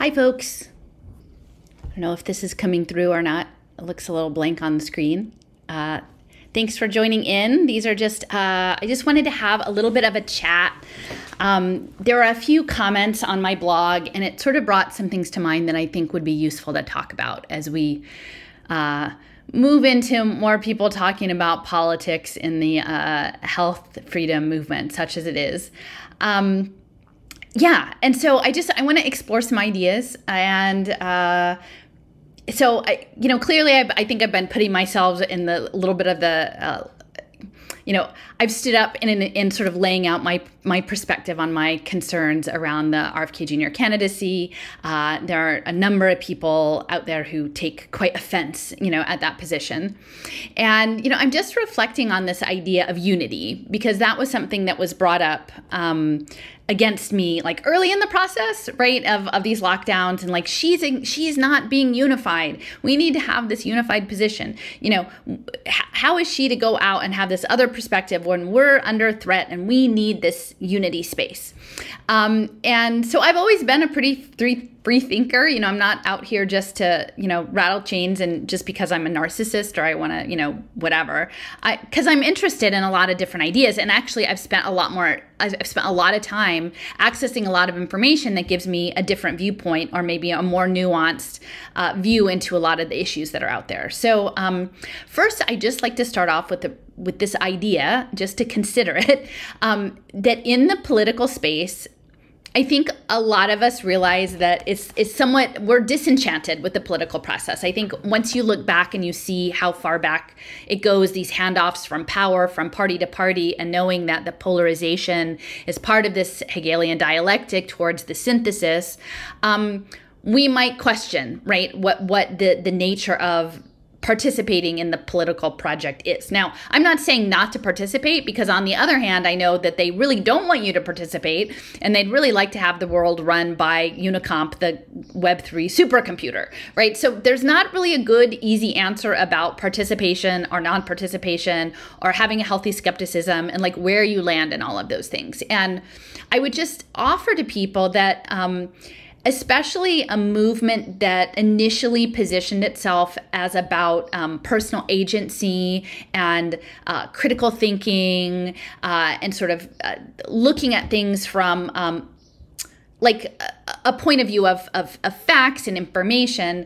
Hi, folks. I don't know if this is coming through or not. It looks a little blank on the screen. Uh, thanks for joining in. These are just, uh, I just wanted to have a little bit of a chat. Um, there are a few comments on my blog, and it sort of brought some things to mind that I think would be useful to talk about as we uh, move into more people talking about politics in the uh, health freedom movement, such as it is. Um, yeah, and so I just I want to explore some ideas and. Uh, so I, you know, clearly, I, I, think I've been putting myself in the little bit of the uh, you know, I've stood up in, in, in, sort of laying out my my perspective on my concerns around the RFK Jr. candidacy. Uh, there are a number of people out there who take quite offense, you know, at that position, and you know, I'm just reflecting on this idea of unity because that was something that was brought up um, against me like early in the process right of, of these lockdowns and like she's she's not being unified we need to have this unified position you know how is she to go out and have this other perspective when we're under threat and we need this unity space. Um, and so i've always been a pretty free free thinker. You know, I'm not out here just to, you know, rattle chains and just because I'm a narcissist or I want to, you know, whatever. I cuz I'm interested in a lot of different ideas and actually I've spent a lot more I've spent a lot of time accessing a lot of information that gives me a different viewpoint or maybe a more nuanced uh, view into a lot of the issues that are out there. So, um, first, I just like to start off with the with this idea, just to consider it, um, that in the political space, I think a lot of us realize that it's it's somewhat we're disenchanted with the political process. I think once you look back and you see how far back it goes, these handoffs from power from party to party, and knowing that the polarization is part of this Hegelian dialectic towards the synthesis, um, we might question right what what the the nature of participating in the political project is. Now, I'm not saying not to participate because, on the other hand, I know that they really don't want you to participate and they'd really like to have the world run by Unicomp, the Web3 supercomputer, right? So there's not really a good, easy answer about participation or non participation or having a healthy skepticism and like where you land in all of those things. And I would just offer to people that, um, especially a movement that initially positioned itself as about um, personal agency and uh, critical thinking uh, and sort of uh, looking at things from um, like a, a, point of view of, of, of facts and information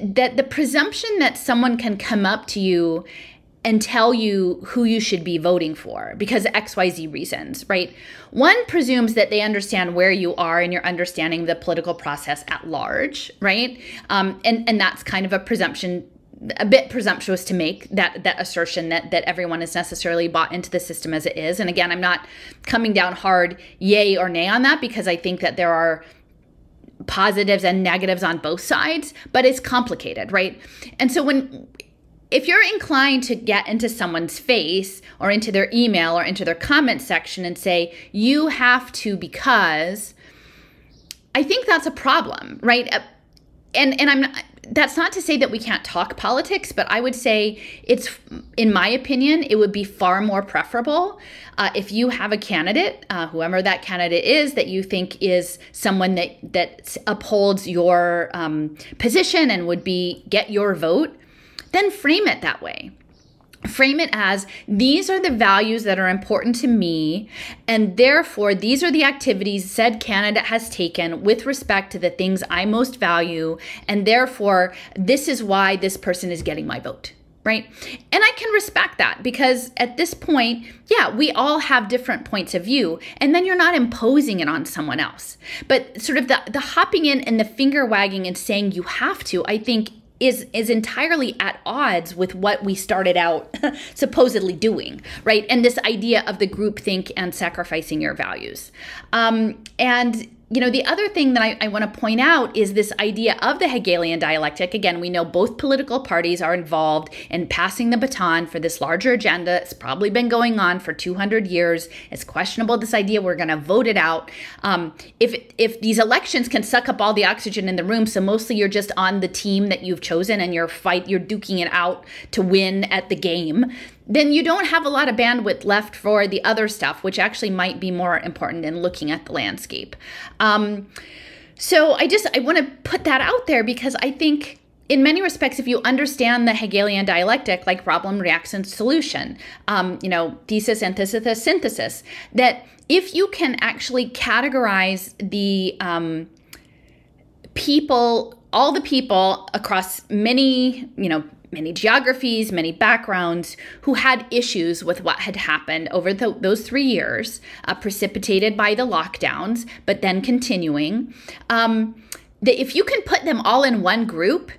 that the presumption that someone can come up to you and tell you who you should be voting for because XYZ reasons, right? One presumes that they understand where you are and you're understanding the political process at large, right? Um, and, and that's kind of a presumption a bit presumptuous to make that that assertion that that everyone is necessarily bought into the system as it is and again i'm not coming down hard yay or nay on that because i think that there are positives and negatives on both sides but it's complicated right and so when if you're inclined to get into someone's face or into their email or into their comment section and say, you have to because, I think that's a problem, right? Uh, and and I'm not, that's not to say that we can't talk politics, but I would say it's, in my opinion, it would be far more preferable uh, if you have a candidate, uh, whoever that candidate is, that you think is someone that that upholds your um, position and would be get your vote then frame it that way. Frame it as these are the values that are important to me, and therefore these are the activities said candidate has taken with respect to the things I most value, and therefore this is why this person is getting my vote right? And I can respect that because at this point, yeah, we all have different points of view, and then you're not imposing it on someone else. But sort of the, the hopping in and the finger wagging and saying you have to, I think is is entirely at odds with what we started out supposedly doing, right? And this idea of the group think and sacrificing your values. Um, and you know, the other thing that I, I want to point out is this idea of the Hegelian dialectic. Again, we know both political parties are involved in passing the baton for this larger agenda. It's probably been going on for 200 years. It's questionable this idea we're going to vote it out. Um, if if these elections can suck up all the oxygen in the room, so mostly you're just on the team that you've chosen and you're fight, you're duking it out to win at the game then you don't have a lot of bandwidth left for the other stuff, which actually might be more important in looking at the landscape. Um, so I just I want to put that out there because I think in many respects, if you understand the Hegelian dialectic, like problem, reaction, solution, um, you know, thesis, antithesis, synthesis, that if you can actually categorize the um, people, all the people across many, you know, many geographies, many backgrounds who had issues with what had happened over the, those three years, uh, precipitated by the lockdowns, but then continuing. Um, that if you can put them all in one group,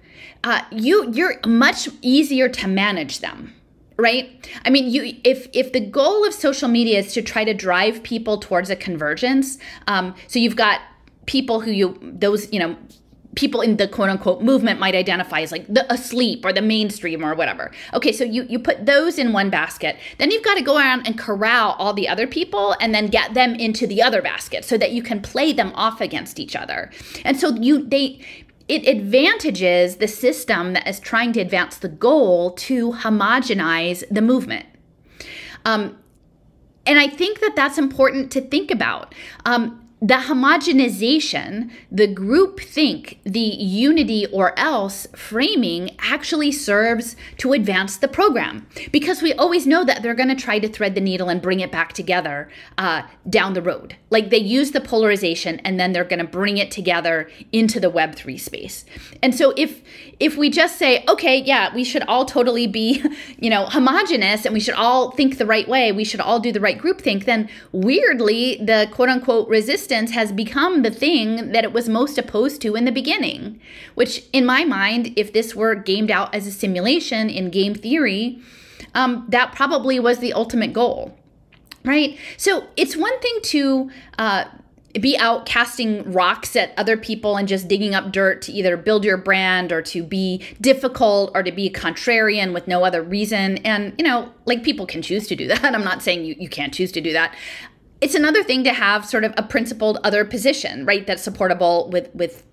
uh, you you're much easier to manage them right i mean you if if the goal of social media is to try to drive people towards a convergence um, so you've got people who you those you know people in the quote unquote movement might identify as like the asleep or the mainstream or whatever. Okay, so you you put those in one basket. Then you've got to go around and corral all the other people and then get them into the other basket so that you can play them off against each other. And so you they it advantages the system that is trying to advance the goal to homogenize the movement. Um, and I think that that's important to think about. Um, the homogenization, the group think, the unity or else framing actually serves to advance the program because we always know that they're going to try to thread the needle and bring it back together uh, down the road. Like they use the polarization and then they're going to bring it together into the Web3 space. And so if if we just say, okay, yeah, we should all totally be, you know, homogenous and we should all think the right way, we should all do the right group think, then weirdly the quote unquote resistance has become the thing that it was most opposed to in the beginning. Which, in my mind, if this were gamed out as a simulation in game theory, um, that probably was the ultimate goal. Right? So it's one thing to uh, be out casting rocks at other people and just digging up dirt to either build your brand or to be difficult or to be a contrarian with no other reason. And, you know, like people can choose to do that. I'm not saying you, you can't choose to do that. It's another thing to have sort of a principled other position, right? That's supportable with with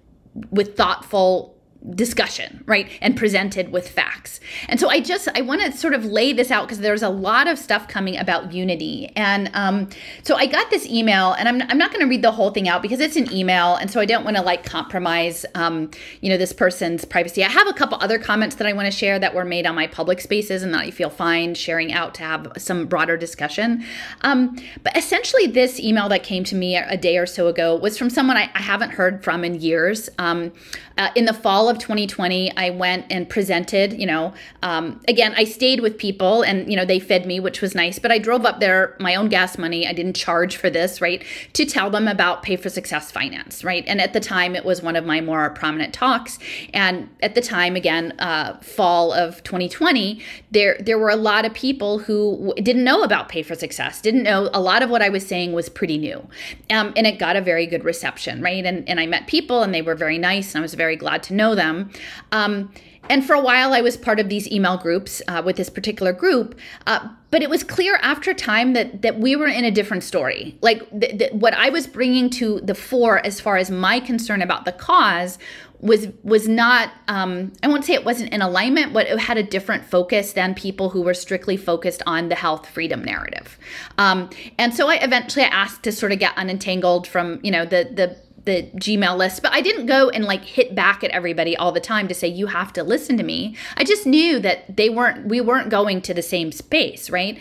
with thoughtful discussion right and presented with facts. And so i just i want to sort of lay this out because there's a lot of stuff coming about unity. And um, so i got this email and i'm, I'm not going to read the whole thing out because it's an email and so i don't want to like compromise um, you know this person's privacy. I have a couple other comments that i want to share that were made on my public spaces and that i feel fine sharing out to have some broader discussion. Um, but essentially this email that came to me a day or so ago was from someone i, I haven't heard from in years. Um, uh, in the fall of of 2020, I went and presented, you know, um, again, I stayed with people and, you know, they fed me, which was nice, but I drove up there, my own gas money. I didn't charge for this, right? To tell them about Pay for Success Finance, right? And at the time, it was one of my more prominent talks. And at the time, again, uh, fall of 2020, there, there were a lot of people who didn't know about Pay for Success, didn't know a lot of what I was saying was pretty new. Um, and it got a very good reception, right? And, and I met people and they were very nice and I was very glad to know them them. Um, and for a while, I was part of these email groups uh, with this particular group. Uh, but it was clear after time that that we were in a different story. Like th- th- what I was bringing to the fore, as far as my concern about the cause, was was not. Um, I won't say it wasn't in alignment, but it had a different focus than people who were strictly focused on the health freedom narrative. Um, and so I eventually asked to sort of get unentangled from you know the the the Gmail list, but I didn't go and like hit back at everybody all the time to say you have to listen to me. I just knew that they weren't we weren't going to the same space, right?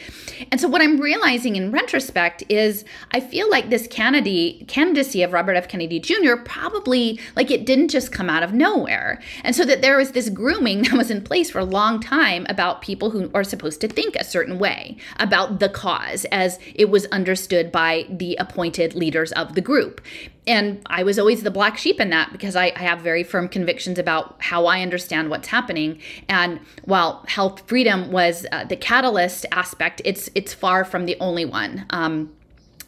And so what I'm realizing in retrospect is I feel like this Kennedy candidacy of Robert F Kennedy Jr. probably like it didn't just come out of nowhere. And so that there was this grooming that was in place for a long time about people who are supposed to think a certain way about the cause as it was understood by the appointed leaders of the group and I was always the black sheep in that because I, I, have very firm convictions about how I understand what's happening. And while health freedom was uh, the catalyst aspect, it's it's far from the only one. Um,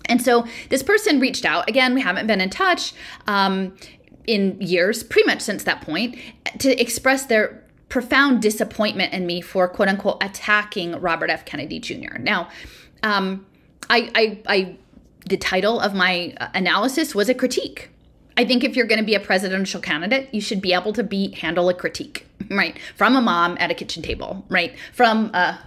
and so this person reached out. Again, we haven't been in touch um, in years, pretty much since that point, to express their profound disappointment in me for quote unquote attacking Robert F. Kennedy Jr. Now, um, I, I, I the title of my uh, analysis was a critique. I think if you're going to be a presidential candidate, you should be able to be handle a critique, right? From a mom at a kitchen table, right? From uh,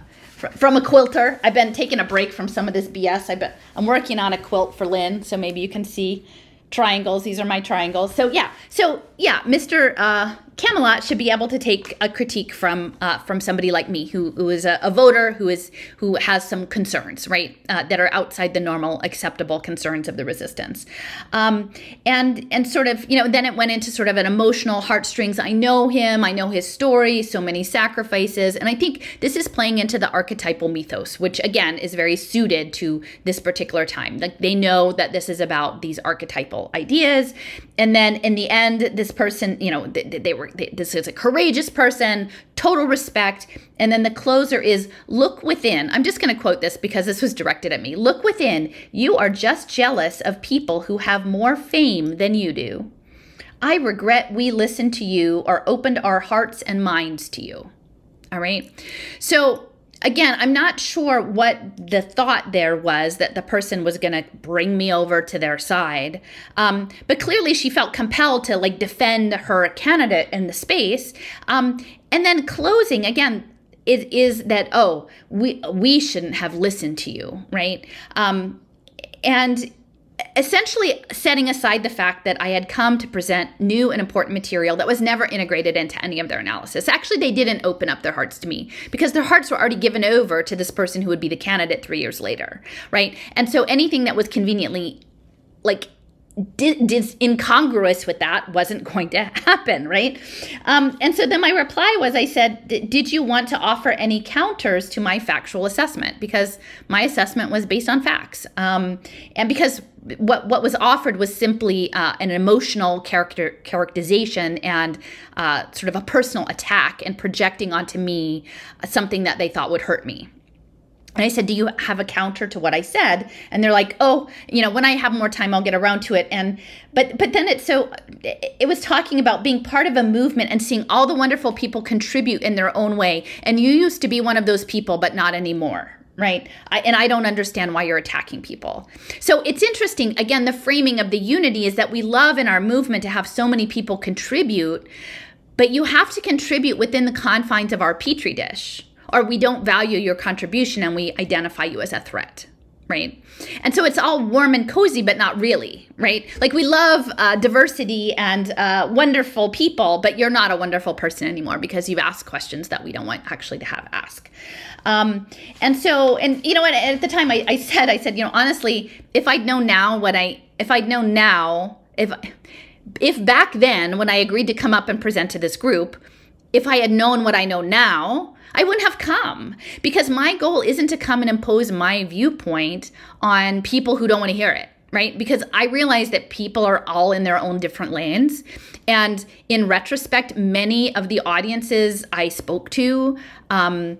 from a quilter. I've been taking a break from some of this BS. I've been I'm working on a quilt for Lynn, so maybe you can see triangles. These are my triangles. So yeah, so yeah, Mr. Uh, Camelot should be able to take a critique from uh, from somebody like me, who, who is a, a, voter, who is who has some concerns, right, uh, that are outside the normal acceptable concerns of the resistance, um, and and sort of you know then it went into sort of an emotional heartstrings. I know him, I know his story, so many sacrifices, and I think this is playing into the archetypal mythos, which again is very suited to this particular time. Like they know that this is about these archetypal ideas, and then in the end, this person, you know, they, they were this is a courageous person, total respect. And then the closer is look within. I'm just going to quote this because this was directed at me. Look within. You are just jealous of people who have more fame than you do. I regret we listened to you or opened our hearts and minds to you. All right. So again, I'm not sure what the thought there was that the person was going to bring me over to their side. Um, but clearly, she felt compelled to like defend her candidate in the space. Um, and then closing again. It is that oh we we shouldn't have listened to you right um, and essentially setting aside the fact that I had come to present new and important material that was never integrated into any of their analysis. Actually, they didn't open up their hearts to me because their hearts were already given over to this person who would be the candidate three years later, right? And so anything that was conveniently like incongruous with that wasn't going to happen, right? Um, and so then my reply was I said, Did you want to offer any counters to my factual assessment? Because my assessment was based on facts. Um, and because what what was offered was simply uh, an emotional character characterization and uh, sort of a personal attack and projecting onto me something that they thought would hurt me and I said, Do you have a counter to what I said? And they're like, Oh, you know, when I have more time, I'll get around to it. And but but then it's so it was talking about being part of a movement and seeing all the wonderful people contribute in their own way. And you used to be one of those people, but not anymore. Right. I, and I don't understand why you're attacking people. So it's interesting. Again, the framing of the unity is that we love in our movement to have so many people contribute, but you have to contribute within the confines of our petri dish or we don't value your contribution and we identify you as a threat right? And so it's all warm and cozy, but not really, right? Like we love uh, diversity and uh, wonderful people, but you're not a wonderful person anymore because you've asked questions that we don't want actually to have ask. Um, and so, and you know what? At the time, I, I said, I said, you know, honestly, if I'd known now what I, if I'd known now, if, if back then when I agreed to come up and present to this group, if I had known what I know now, I wouldn't have come because my goal isn't to come and impose my viewpoint on people who don't want to hear it, right? Because I realize that people are all in their own different lanes. And in retrospect, many of the audiences I spoke to, um,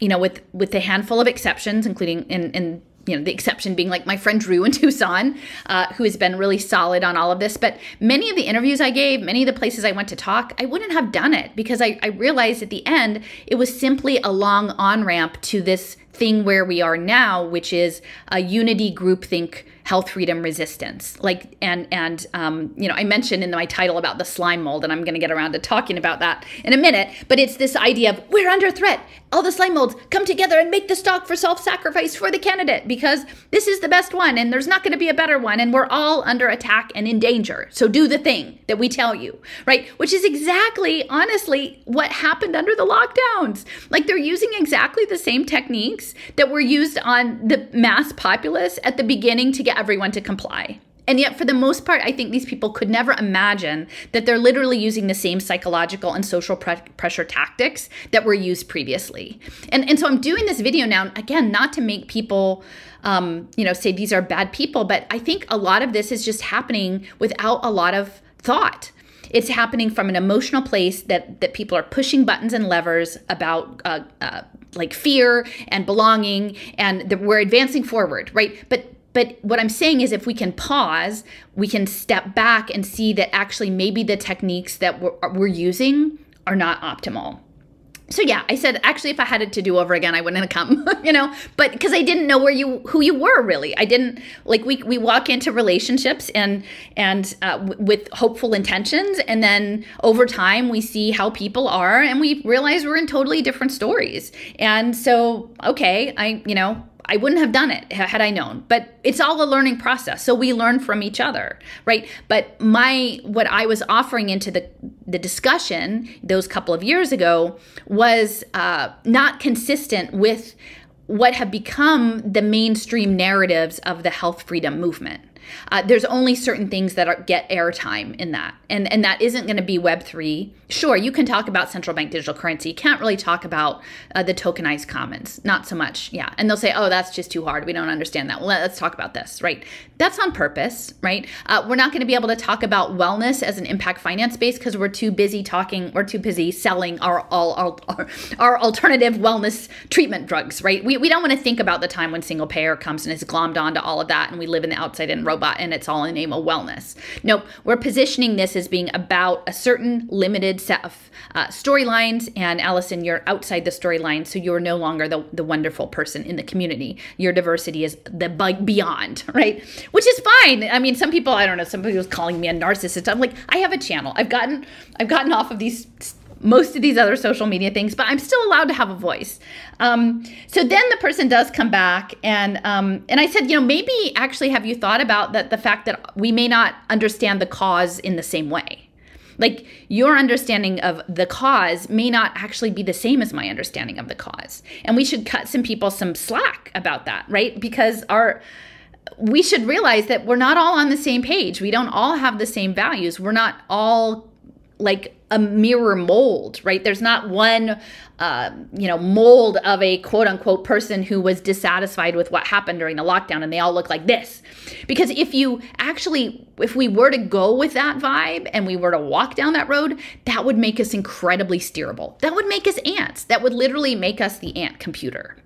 you know, with with a handful of exceptions, including in, in you know, the exception being like my friend Drew in Tucson, uh, who has been really solid on all of this. But many of the interviews I gave, many of the places I went to talk, I wouldn't have done it because I, I realized at the end it was simply a long on ramp to this thing where we are now, which is a unity groupthink health freedom resistance. Like and and um, you know i mentioned in my title about the slime mold and i'm going to get around to talking about that in a minute but it's this idea of we're under threat. All the slime molds come together and make the stock for self-sacrifice for the candidate because this is the best one and there's not going to be a better one and we're all under attack and in danger. So do the thing that we tell you right? Which is exactly honestly what happened under the lockdowns. Like they're using exactly the same techniques that were used on the mass populace at the beginning to get everyone to comply. And yet, for the most part, I think these people could never imagine that they're literally using the same psychological and social pre- pressure tactics that were used previously. And, and so I'm doing this video now, again, not to make people, um, you know, say these are bad people, but I think a lot of this is just happening without a lot of thought. It's happening from an emotional place that that people are pushing buttons and levers about uh, uh, like fear and belonging, and the, we're advancing forward, right? But but what I'm saying is, if we can pause, we can step back and see that actually maybe the techniques that we're, we're using are not optimal. So yeah, I said actually if I had it to do over again, I wouldn't have come, you know. But because I didn't know where you who you were really, I didn't like we we walk into relationships and and uh, w- with hopeful intentions, and then over time we see how people are, and we realize we're in totally different stories. And so okay, I you know I wouldn't have done it had I known. But it's all a learning process. So we learn from each other, right? But my what I was offering into the the discussion those couple of years ago was uh, not consistent with what have become the mainstream narratives of the health freedom movement. Uh, there's only certain things that are, get airtime in that, and and that isn't going to be Web three. Sure, you can talk about central bank digital currency. Can't really talk about uh, the tokenized commons, not so much. Yeah, and they'll say, oh, that's just too hard. We don't understand that. Well, let's talk about this, right? That's on purpose, right? Uh, we're not going to be able to talk about wellness as an impact finance base because we're too busy talking. We're too busy selling our all our, our, our alternative wellness treatment drugs, right? We we don't want to think about the time when single payer comes and is glommed onto all of that, and we live in the outside in robot and it's all in the name of wellness. Nope, we're positioning this as being about a certain limited set of uh, storylines. And Alison, you're outside the storyline, so you're no longer the, the wonderful person in the community. Your diversity is the beyond, right? Which is fine. I mean, some people, I don't know, somebody was calling me a narcissist. I'm like, I have a channel. I've gotten, I've gotten off of these most of these other social media things, but I'm still allowed to have a voice. Um, so then the person does come back, and um, and I said, you know, maybe actually have you thought about that the fact that we may not understand the cause in the same way. Like your understanding of the cause may not actually be the same as my understanding of the cause. And we should cut some people some slack about that, right? Because our we should realize that we're not all on the same page. We don't all have the same values. We're not all like a mirror mold, right? There's not one, uh, you know, mold of a quote unquote person who was dissatisfied with what happened during the lockdown and they all look like this. Because if you actually, if we were to go with that vibe and we were to walk down that road, that would make us incredibly steerable. That would make us ants. That would literally make us the ant computer.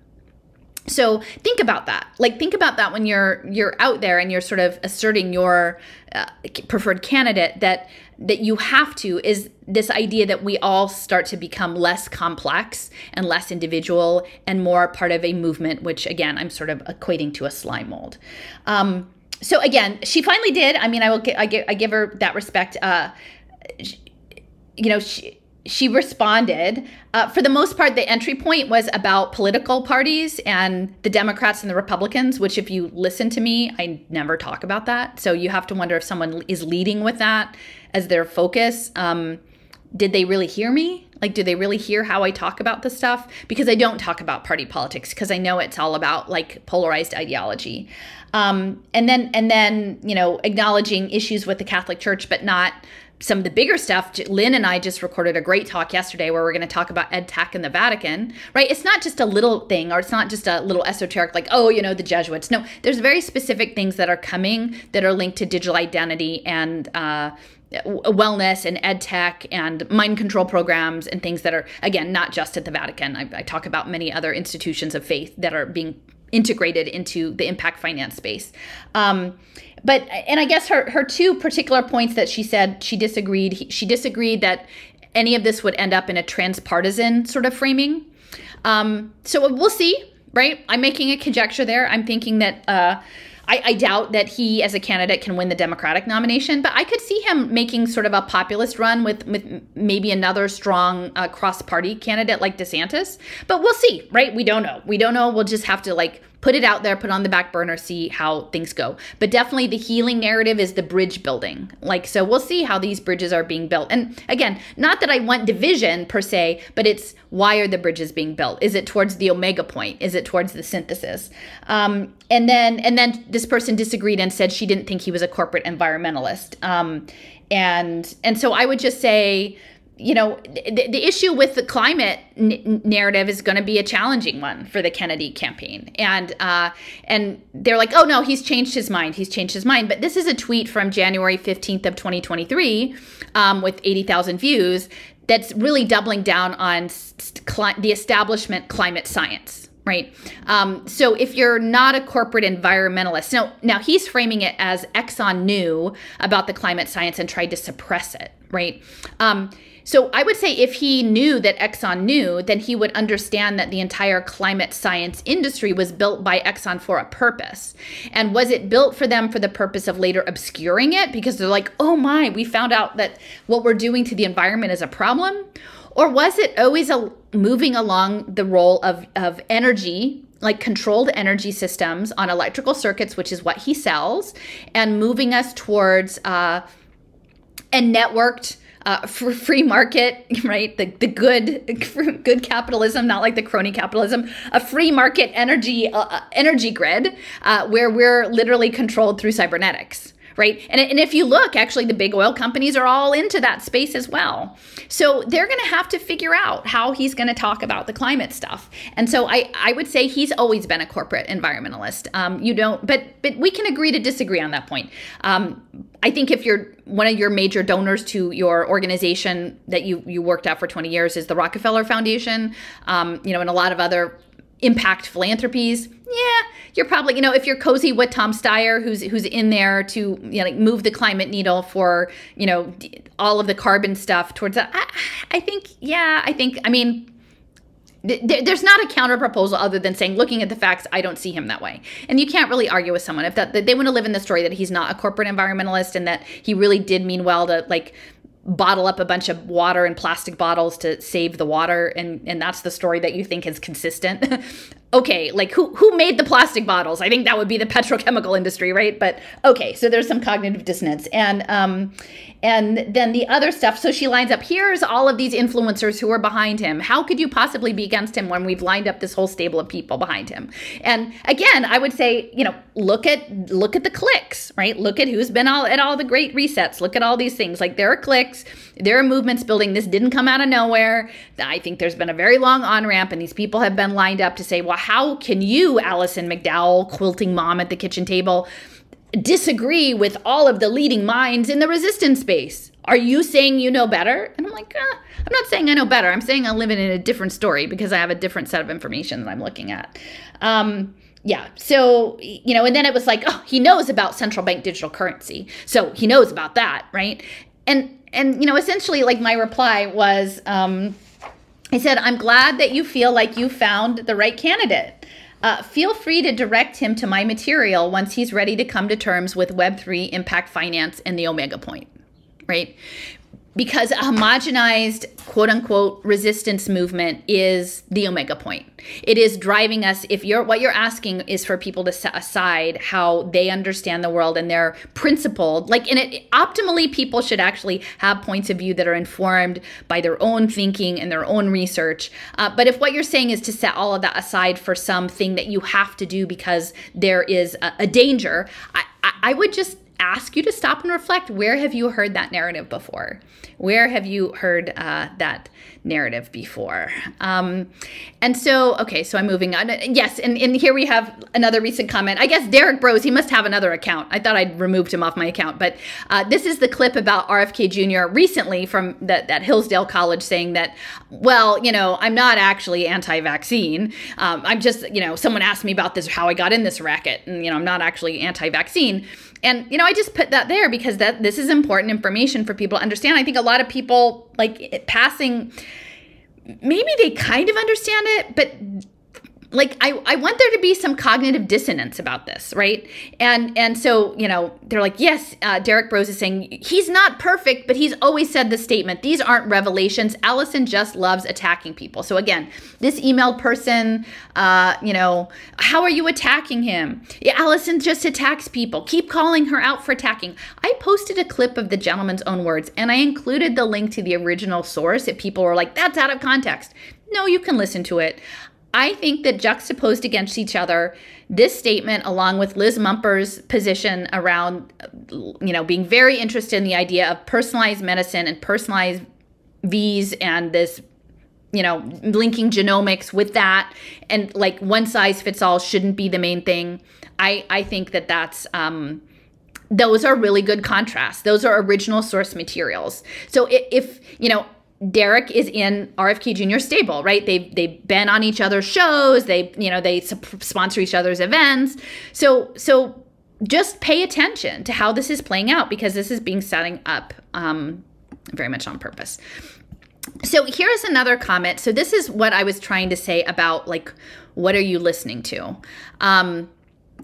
So think about that. Like think about that when you're you're out there and you're sort of asserting your uh, preferred candidate that that you have to is this idea that we all start to become less complex and less individual and more part of a movement which again i'm sort of equating to a slime mold. Um, so again she finally did. I mean i will I give, I give her that respect. Uh, you know she she responded. Uh, for the most part, the entry point was about political parties and the Democrats and the Republicans, which, if you listen to me, I never talk about that. So you have to wonder if someone is leading with that as their focus. Um, did they really hear me? Like, do they really hear how I talk about this stuff? Because I don't talk about party politics because I know it's all about like polarized ideology. Um, and then, and then, you know, acknowledging issues with the Catholic Church, but not some of the bigger stuff, Lynn and I just recorded a great talk yesterday where we're going to talk about ed tech the Vatican, right? It's not just a little thing or it's not just a little esoteric, like, oh, you know, the Jesuits. No, there's very specific things that are coming that are linked to digital identity and, uh, wellness and ed tech and mind control programs and things that are again not just at the vatican I, I talk about many other institutions of faith that are being integrated into the impact finance space. Um, but and I guess her her two particular points that she said she disagreed. She disagreed that any of this would end up in a transpartisan sort of framing. Um, so we'll see, right? I'm making a conjecture there. I'm thinking that. Uh, I, I, doubt that he, as a candidate, can win the Democratic nomination, but I could see him making sort of a populist run with with maybe another strong uh, cross party candidate like DeSantis. But we'll see, right? We don't know. We don't know. We'll just have to like put it out there, put on the back burner, see how things go. But definitely the healing narrative is the bridge building. Like, so we'll see how these bridges are being built. And again, not that I want division per se, but it's why are the bridges being built? Is it towards the omega point? Is it towards the synthesis? Um, and then, and then this person disagreed and said she didn't think he was a corporate environmentalist. Um, and and so I would just say you know, the, the issue with the climate n- narrative is going to be a challenging one for the Kennedy campaign, and uh, and they're like, oh no, he's changed his mind, he's changed his mind. But this is a tweet from January fifteenth of twenty twenty three, um, with eighty thousand views. That's really doubling down on cli- the establishment climate science right? Um, so if you're not a corporate environmentalist, now now he's framing it as Exxon knew about the climate science and tried to suppress it, right? Um, so I would say if he knew that Exxon knew, then he would understand that the entire climate science industry was built by Exxon for a purpose. And was it built for them for the purpose of later obscuring it? Because they're like, oh my, we found out that what we're doing to the environment is a problem? Or was it always a, moving along the role of, of energy like controlled energy systems on electrical circuits, which is what he sells, and moving us towards uh, a networked uh, free market, right? The, the good good capitalism, not like the crony capitalism, a free market energy uh, uh, energy grid uh, where we're literally controlled through cybernetics, right? And, and if you look, actually, the big oil companies are all into that space as well. So they're going to have to figure out how he's going to talk about the climate stuff. And so I, I would say he's always been a corporate environmentalist. Um, you don't, but but we can agree to disagree on that point. Um, I think if you're one of your major donors to your organization that you you worked at for 20 years is the Rockefeller Foundation, um, you know, and a lot of other impact philanthropies yeah you're probably you know if you're cozy with tom steyer who's who's in there to you know like move the climate needle for you know all of the carbon stuff towards that i, I think yeah i think i mean there's not a counter proposal other than saying looking at the facts i don't see him that way. And you can't really argue with someone if that, that they want to live in the story that he's not a corporate environmentalist and that he really did mean well to like bottle up a bunch of water in plastic bottles to save the water and and that's the story that you think is consistent okay like who who made the plastic bottles? I think that would be the petrochemical industry right? But okay so there's some cognitive dissonance. And um and then the other stuff so she lines up here's all of these influencers who are behind him. How could you possibly be against him when we've lined up this whole stable of people behind him? And again i would say you know look at look at the clicks right? Look at who's been all at all the great resets. Look at all these things. Like there are clicks there are movements building this didn't come out of nowhere i think there's been a very long on ramp and these people have been lined up to say well how can you alison mcdowell quilting mom at the kitchen table disagree with all of the leading minds in the resistance space. Are you saying you know better? And I'm like, eh, I'm not saying I know better. I'm saying I'm living in a different story because I have a different set of information that I'm looking at. Um, yeah. So, you know, and then it was like, oh, he knows about central bank digital currency. So he knows about that, right? And, and, you know, essentially, like my reply was, um, I said, I'm glad that you feel like you found the right candidate. Uh, feel free to direct him to my material once he's ready to come to terms with Web3 impact finance and the Omega point, right? Because a homogenized quote unquote resistance movement is the omega point. It is driving us if you're what you're asking is for people to set aside how they understand the world and they're principled like in it optimally people should actually have points of view that are informed by their own thinking and their own research. Uh, but if what you're saying is to set all of that aside for something that you have to do because there is a, a danger I, I would just ask you to stop and reflect where have you heard that narrative before? Where have you heard uh, that narrative before? Um, and so okay so i'm moving on. Yes and, and here we have another recent comment. I guess derek broze he must have another account. I thought i'd removed him off my account but uh, this is the clip about rfk jr recently from that, hillsdale college saying that well you know i'm not actually anti-vaccine. Um, i'm just you know someone asked me about this how i got in this racket and you know i'm not actually anti-vaccine and you know i just put that there because that this is important information for people to understand. I think a lot of people like passing maybe they kind of understand it but like I, I want there to be some cognitive dissonance about this right? And and so you know they're like yes uh, derek broze is saying he's not perfect but he's always said the statement these aren't revelations. Alison just loves attacking people. So again this emailed person uh, you know how are you attacking him? Yeah, alison just attacks people. Keep calling her out for attacking. I posted a clip of the gentleman's own words and i included the link to the original source if people were like that's out of context. No, you can listen to it. I think that juxtaposed against each other, this statement, along with Liz Mumper's position around, you know, being very interested in the idea of personalized medicine and personalized V's and this, you know, linking genomics with that, and like one size fits all shouldn't be the main thing. I I think that that's. Um, those are really good contrasts. Those are original source materials. So if, if you know, Derek is in RFK Jr. stable, right? They've they've been on each other's shows. They you know they sponsor each other's events. So so just pay attention to how this is playing out because this is being setting up um, very much on purpose. So here's another comment. So this is what I was trying to say about like what are you listening to? Um,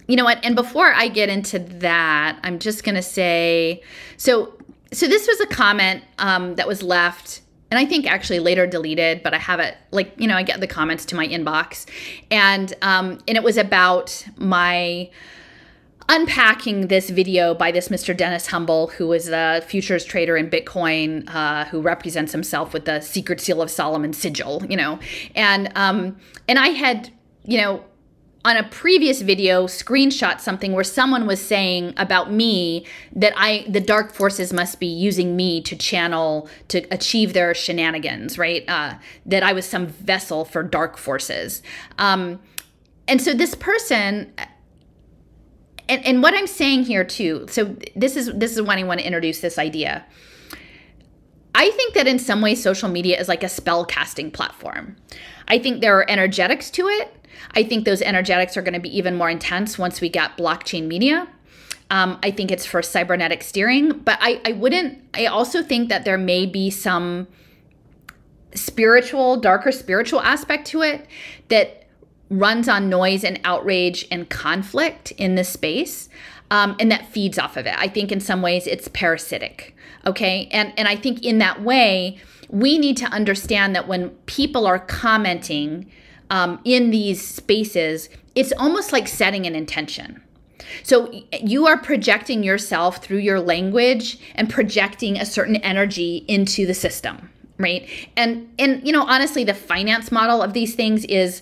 you know what? And before I get into that, I'm just gonna say so. So this was a comment um, that was left and I think actually later deleted, but I have it like you know I get the comments to my inbox, and um, and it was about my unpacking this video by this Mr. Dennis Humble, who is a futures trader in Bitcoin, uh, who represents himself with the secret seal of Solomon sigil, you know, and um, and I had you know on a previous video screenshot something where someone was saying about me that I the dark forces must be using me to channel to achieve their shenanigans, right? Uh, that I was some vessel for dark forces. Um, and so this person and, and what I'm saying here too, so this is this is when I want to introduce this idea. I think that in some ways social media is like a spell casting platform. I think there are energetics to it I think those energetics are going to be even more intense once we get blockchain media. Um, I think it's for cybernetic steering, but I, I wouldn't, I also think that there may be some spiritual, darker spiritual aspect to it that runs on noise and outrage and conflict in this space. Um, and that feeds off of it. I think in some ways it's parasitic. Okay. And, and I think in that way, we need to understand that when people are commenting, um, in these spaces, it's almost like setting an intention. So you are projecting yourself through your language and projecting a certain energy into the system, right? And and you know, honestly, the finance model of these things is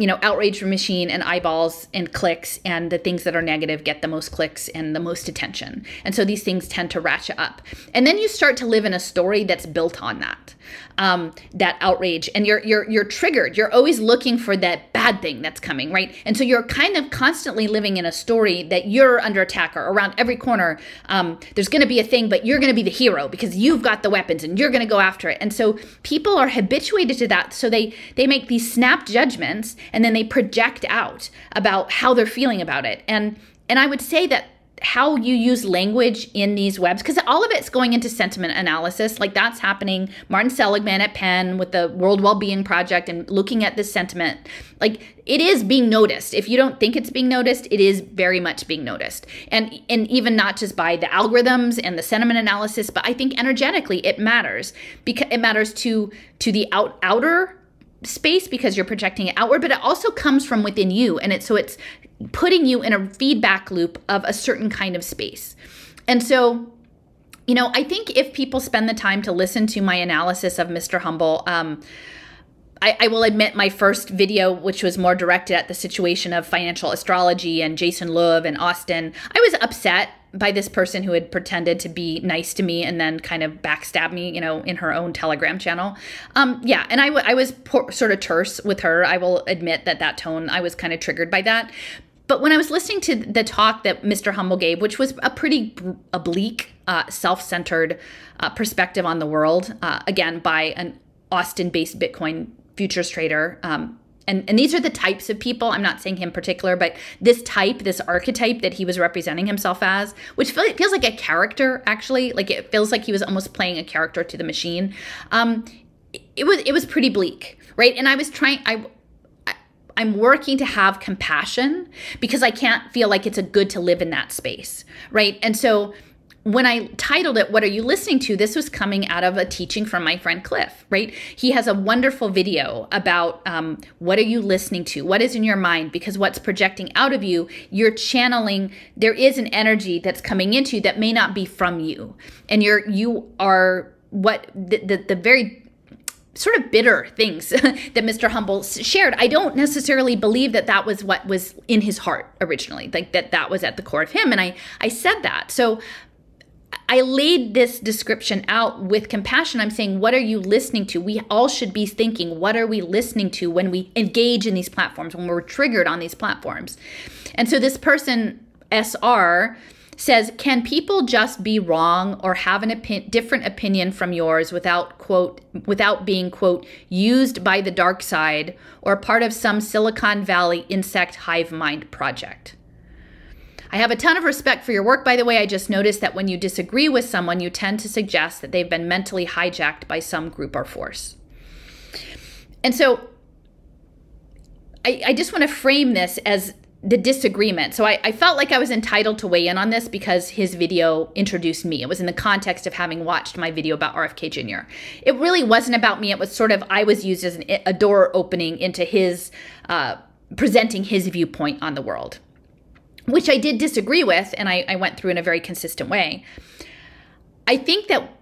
you know, outrage machine and eyeballs and clicks, and the things that are negative get the most clicks and the most attention. And so these things tend to ratchet up. And then you start to live in a story that's built on that um, that outrage. And you're you're you're triggered. You're always looking for that bad thing that's coming right? And so you're kind of constantly living in a story that you're under attack or around every corner. Um, there's going to be a thing but you're going to be the hero because you've got the weapons and you're going to go after it. And so people are habituated to that. So they they make these snap judgments and then they project out about how they're feeling about it. And and i would say that how you use language in these webs because all of it's going into sentiment analysis. Like that's happening. Martin seligman at penn with the world well-being project and looking at this sentiment. Like it is being noticed. If you don't think it's being noticed it is very much being noticed. And and even not just by the algorithms and the sentiment analysis but i think energetically it matters because it matters to to the out outer space because you're projecting it outward but it also comes from within you and it's so it's putting you in a feedback loop of a certain kind of space. And so you know i think if people spend the time to listen to my analysis of mr humble um, I, I, will admit my first video, which was more directed at the situation of financial astrology and Jason Love and Austin, I was upset by this person who had pretended to be nice to me and then kind of backstab me, you know, in her own Telegram channel. Um, yeah, and I, w- I was por- sort of terse with her. I will admit that that tone, I was kind of triggered by that. But when I was listening to the talk that Mr. Humble gave, which was a pretty oblique, uh, self centered uh, perspective on the world, uh, again, by an Austin based Bitcoin futures trader, um, and, and these are the types of people i'm not saying him particular but this type this archetype that he was representing himself as which feel, feels like a character actually. Like it feels like he was almost playing a character to the machine. Um it was it was pretty bleak right? And i was trying i I'm working to have compassion because I can't feel like it's a good to live in that space, right? And so when I titled it, What Are You Listening to? This was coming out of a teaching from my friend Cliff, right? He has a wonderful video about um, what are you listening to? What is in your mind? Because what's projecting out of you, you're channeling, there is an energy that's coming into you that may not be from you. And you're, you are what the, the, the very sort of bitter things that Mr. Humble shared. I don't necessarily believe that that was what was in his heart originally, like that that was at the core of him. And I I said that. So I laid this description out with compassion. I'm saying, what are you listening to? We all should be thinking, what are we listening to when we engage in these platforms, when we're triggered on these platforms? And so this person, SR, says, Can people just be wrong or have an opi- different opinion from yours without, quote, without being, quote, used by the dark side or part of some Silicon Valley insect hive mind project? I have a ton of respect for your work, by the way. I just noticed that when you disagree with someone, you tend to suggest that they've been mentally hijacked by some group or force. And so I, I just want to frame this as the disagreement. So I, I, felt like I was entitled to weigh in on this because his video introduced me. It was in the context of having watched my video about RFK Jr. It really wasn't about me. It was sort of, I was used as an, a door opening into his, uh, presenting his viewpoint on the world, which I did disagree with. And I, I went through in a very consistent way. I think that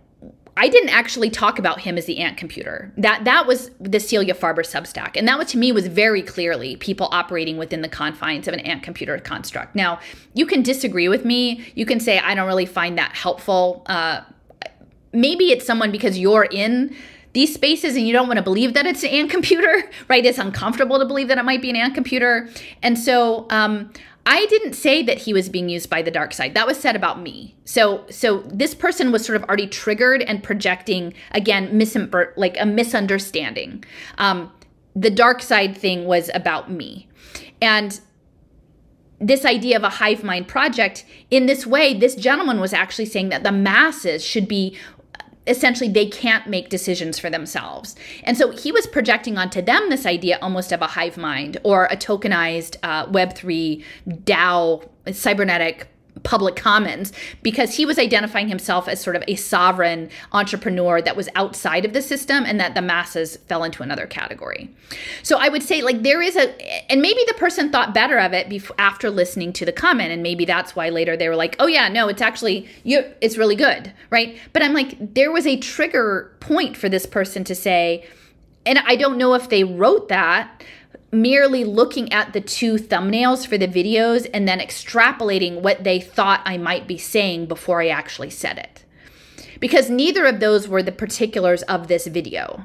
I didn't actually talk about him as the ant computer. That that was the Celia Farber Substack, and that was to me was very clearly people operating within the confines of an ant computer construct. Now, you can disagree with me. You can say I don't really find that helpful. Uh, maybe it's someone because you're in these spaces and you don't want to believe that it's an ant computer, right? It's uncomfortable to believe that it might be an ant computer, and so um, I didn't say that he was being used by the dark side. That was said about me. So so this person was sort of already triggered and projecting again misim- like a misunderstanding. Um, the dark side thing was about me. And this idea of a hive mind project in this way this gentleman was actually saying that the masses should be essentially they can't make decisions for themselves. And so he was projecting onto them this idea almost of a hive mind or a tokenized uh, Web3 DAO cybernetic public commons because he was identifying himself as sort of a sovereign entrepreneur that was outside of the system and that the masses fell into another category. So I would say like there is a and maybe the person thought better of it before after listening to the comment and maybe that's why later they were like, "Oh yeah, no, it's actually you it's really good." Right? But I'm like there was a trigger point for this person to say and I don't know if they wrote that merely looking at the two thumbnails for the videos and then extrapolating what they thought I might be saying before I actually said it. Because neither of those were the particulars of this video.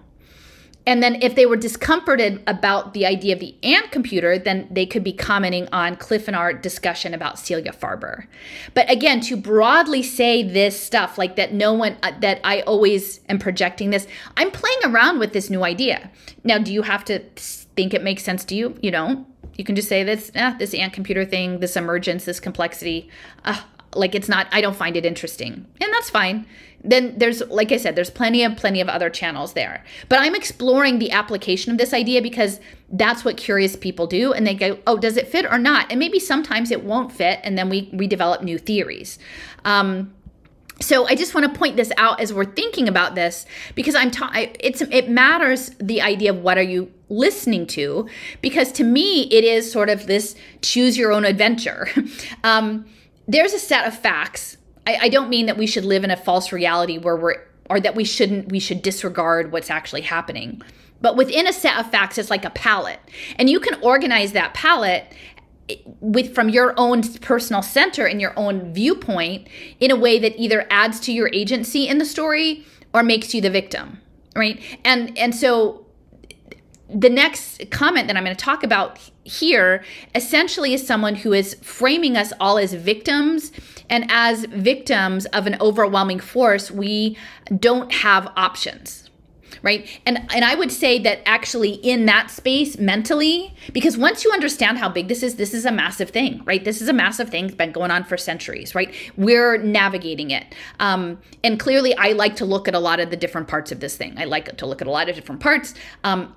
And then if they were discomforted about the idea of the ant computer, then they could be commenting on Cliff and our discussion about Celia Farber. But again, to broadly say this stuff like that no one uh, that I always am projecting this, I'm playing around with this new idea. Now, do you have to think it makes sense to you? You don't. You can just say this, eh, this ant computer thing, this emergence, this complexity. Uh, like it's not i don't find it interesting and that's fine then there's like i said there's plenty of plenty of other channels there but i'm exploring the application of this idea because that's what curious people do and they go oh does it fit or not and maybe sometimes it won't fit and then we we develop new theories um, so I just want to point this out as we're thinking about this because I'm ta- it's it matters the idea of what are you listening to because to me it is sort of this choose your own adventure. um, there's a set of facts. I, I don't mean that we should live in a false reality where we're or that we shouldn't we should disregard what's actually happening. But within a set of facts, it's like a palette. And you can organize that palette with from your own personal center and your own viewpoint in a way that either adds to your agency in the story or makes you the victim right and and so the next comment that i'm going to talk about here essentially is someone who is framing us all as victims. And as victims of an overwhelming force, we don't have options right? And and i would say that actually in that space mentally because once you understand how big this is this is a massive thing right? This is a massive thing it's been going on for centuries right? We're navigating it. Um, and clearly i like to look at a lot of the different parts of this thing. I like to look at a lot of different parts. Um,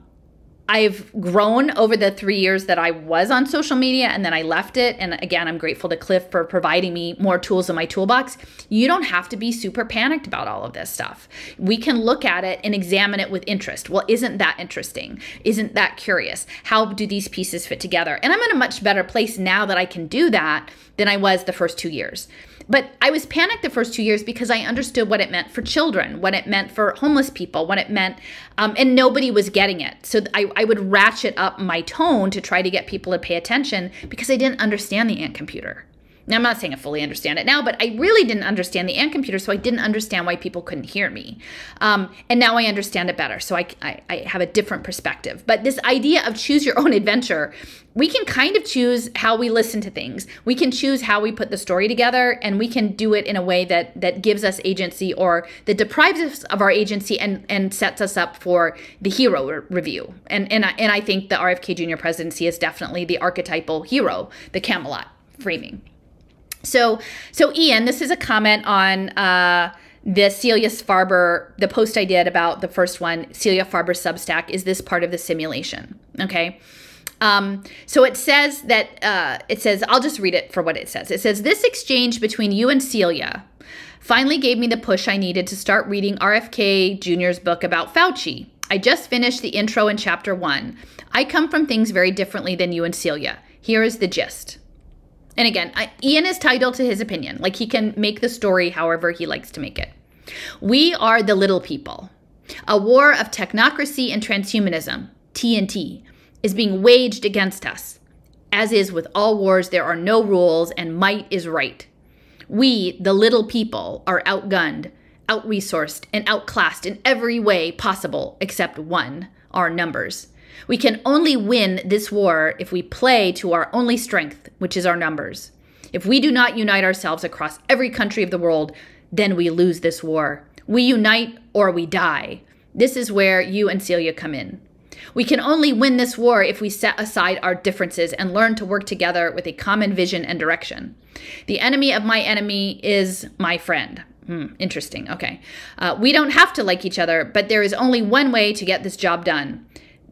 I've grown over the three years that I was on social media and then I left it. And again, I'm grateful to Cliff for providing me more tools in my toolbox. You don't have to be super panicked about all of this stuff. We can look at it and examine it with interest. Well, isn't that interesting? Isn't that curious? How do these pieces fit together? And I'm in a much better place now that I can do that than I was the first two years. But I was panicked the first two years because I understood what it meant for children, what it meant for homeless people, what it meant, um, and nobody was getting it. So I, I would ratchet up my tone to try to get people to pay attention because I didn't understand the ant computer. Now, I'm not saying I fully understand it now, but I really didn't understand the ant computer, so I didn't understand why people couldn't hear me. Um, and now I understand it better, so I, I, I have a different perspective. But this idea of choose your own adventure, we can kind of choose how we listen to things. We can choose how we put the story together, and we can do it in a way that that gives us agency or that deprives us of our agency and and sets us up for the hero re- review. And and I, and I think the RFK Jr. presidency is definitely the archetypal hero, the Camelot framing. So, so Ian, this is a comment on uh, the Celia Farber, the post I did about the first one, Celia Farber Substack. Is this part of the simulation? Okay. Um, so it says that uh, it says I'll just read it for what it says. It says this exchange between you and Celia finally gave me the push I needed to start reading RFK Jr.'s book about Fauci. I just finished the intro in chapter one. I come from things very differently than you and Celia. Here is the gist. And again, I, Ian is titled to his opinion. Like he can make the story however he likes to make it. We are the little people. A war of technocracy and transhumanism, TNT, is being waged against us. As is with all wars, there are no rules and might is right. We, the little people, are outgunned, outresourced, and outclassed in every way possible except one our numbers. We can only win this war if we play to our only strength, which is our numbers. If we do not unite ourselves across every country of the world, then we lose this war. We unite or we die. This is where you and Celia come in. We can only win this war if we set aside our differences and learn to work together with a common vision and direction. The enemy of my enemy is my friend. Hmm, interesting. Okay. Uh, we don't have to like each other, but there is only one way to get this job done.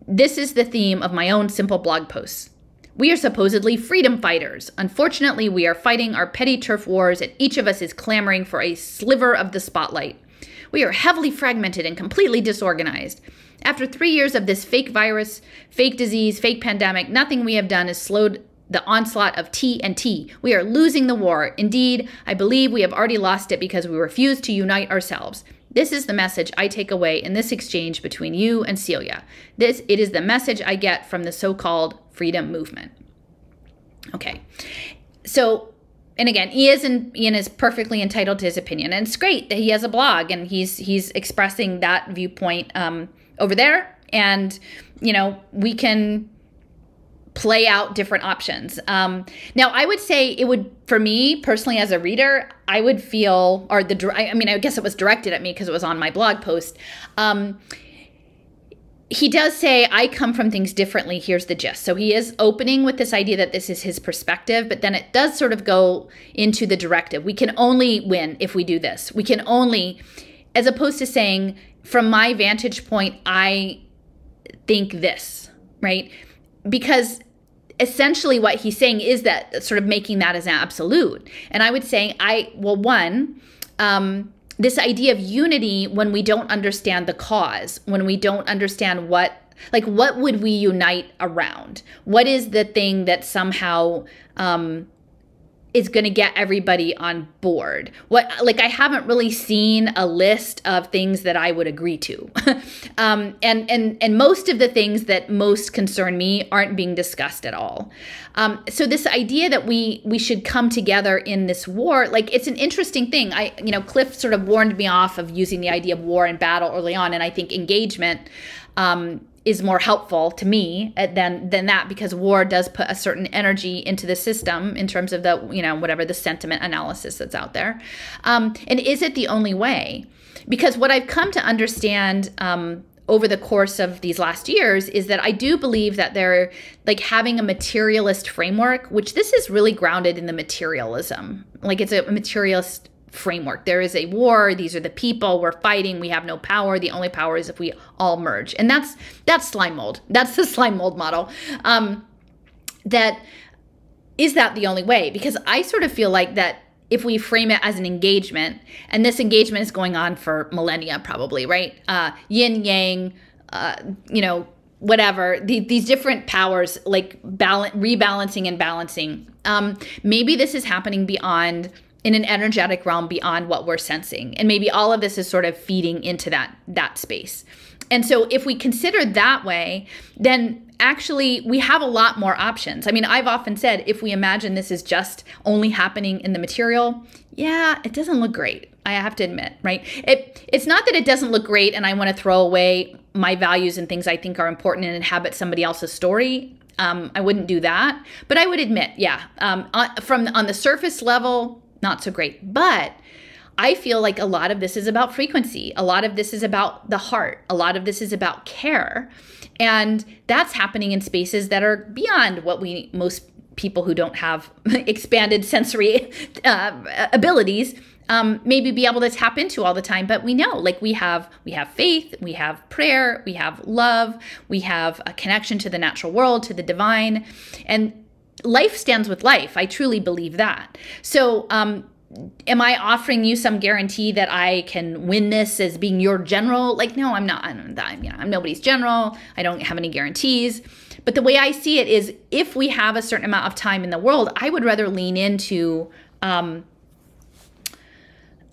This is the theme of my own simple blog posts. We are supposedly freedom fighters. Unfortunately, we are fighting our petty turf wars, and each of us is clamoring for a sliver of the spotlight. We are heavily fragmented and completely disorganized. After three years of this fake virus, fake disease, fake pandemic, nothing we have done has slowed the onslaught of T and T. We are losing the war. Indeed, I believe we have already lost it because we refuse to unite ourselves. This is the message I take away in this exchange between you and Celia. This it is the message I get from the so-called freedom movement. Okay. So and again, Ian Ian is perfectly entitled to his opinion, and it's great that he has a blog and he's he's expressing that viewpoint um, over there. And you know, we can play out different options. Um, now, I would say it would, for me personally, as a reader, I would feel, or the, I mean, I guess it was directed at me because it was on my blog post. Um, he does say, I come from things differently. Here's the gist. So he is opening with this idea that this is his perspective, but then it does sort of go into the directive. We can only win if we do this. We can only, as opposed to saying, from my vantage point, I think this, right? Because essentially what he's saying is that sort of making that as an absolute. And I would say, I, well, one, um, this idea of unity when we don't understand the cause, when we don't understand what, like, what would we unite around? What is the thing that somehow, um, is going to get everybody on board. What like I haven't really seen a list of things that I would agree to, um, and and and most of the things that most concern me aren't being discussed at all. Um, so this idea that we we should come together in this war, like it's an interesting thing. I you know Cliff sort of warned me off of using the idea of war and battle early on, and I think engagement. Um, is more helpful to me uh, than than that because war does put a certain energy into the system in terms of the you know whatever the sentiment analysis that's out there um, and is it the only way because what i've come to understand um, over the course of these last years is that I do believe that they're like having a materialist framework, which this is really grounded in the materialism. Like it's a materialist framework. There is a war, these are the people, we're fighting, we have no power. The only power is if we all merge. And that's that's slime mold. That's the slime mold model. Um, that is that the only way? Because I sort of feel like that if we frame it as an engagement, and this engagement is going on for millennia probably, right? Uh, yin yang, uh, you know, whatever the, these different powers like balance rebalancing and balancing um, maybe this is happening beyond in an energetic realm beyond what we're sensing. And maybe all of this is sort of feeding into that that space. And so if we consider that way then actually we have a lot more options. I mean i've often said if we imagine this is just only happening in the material yeah it doesn't look great i have to admit right? It it's not that it doesn't look great and i want to throw away my values and things i think are important and inhabit somebody else's story um, I wouldn't do that, but I would admit, yeah, um, on, from on the surface level, not so great. But I feel like a lot of this is about frequency. A lot of this is about the heart. A lot of this is about care. And that's happening in spaces that are beyond what we most people who don't have expanded sensory uh, abilities um, maybe be able to tap into all the time but we know like we have we have faith we have prayer we have love we have a connection to the natural world to the divine and life stands with life i truly believe that so um, am I offering you some guarantee that I can win this as being your general? Like, no, I'm not. I'm, you know, I'm nobody's general. I don't have any guarantees. But the way I see it is, if we have a certain amount of time in the world, I would rather lean into um,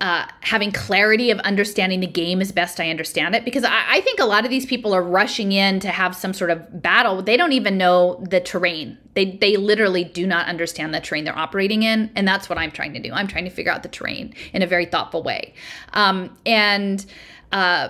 uh, having clarity of understanding the game as best I understand it. Because I, I, think a lot of these people are rushing in to have some sort of battle. They don't even know the terrain. They they literally do not understand the terrain they're operating in, and that's what I'm trying to do. I'm trying to figure out the terrain in a very thoughtful way, um, and. Uh,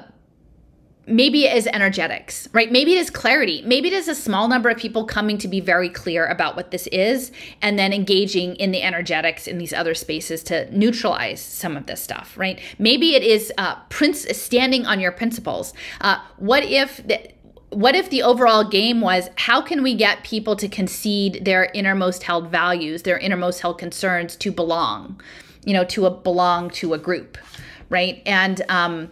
maybe it is energetics, right? Maybe it is clarity. Maybe it is a small number of people coming to be very clear about what this is and then engaging in the energetics in these other spaces to neutralize some of this stuff, right? Maybe it is uh, prince standing on your principles. Uh, what if the, what if the overall game was how can we get people to concede their innermost held values, their innermost held concerns to belong, you know, to a belong to a group, right? And um,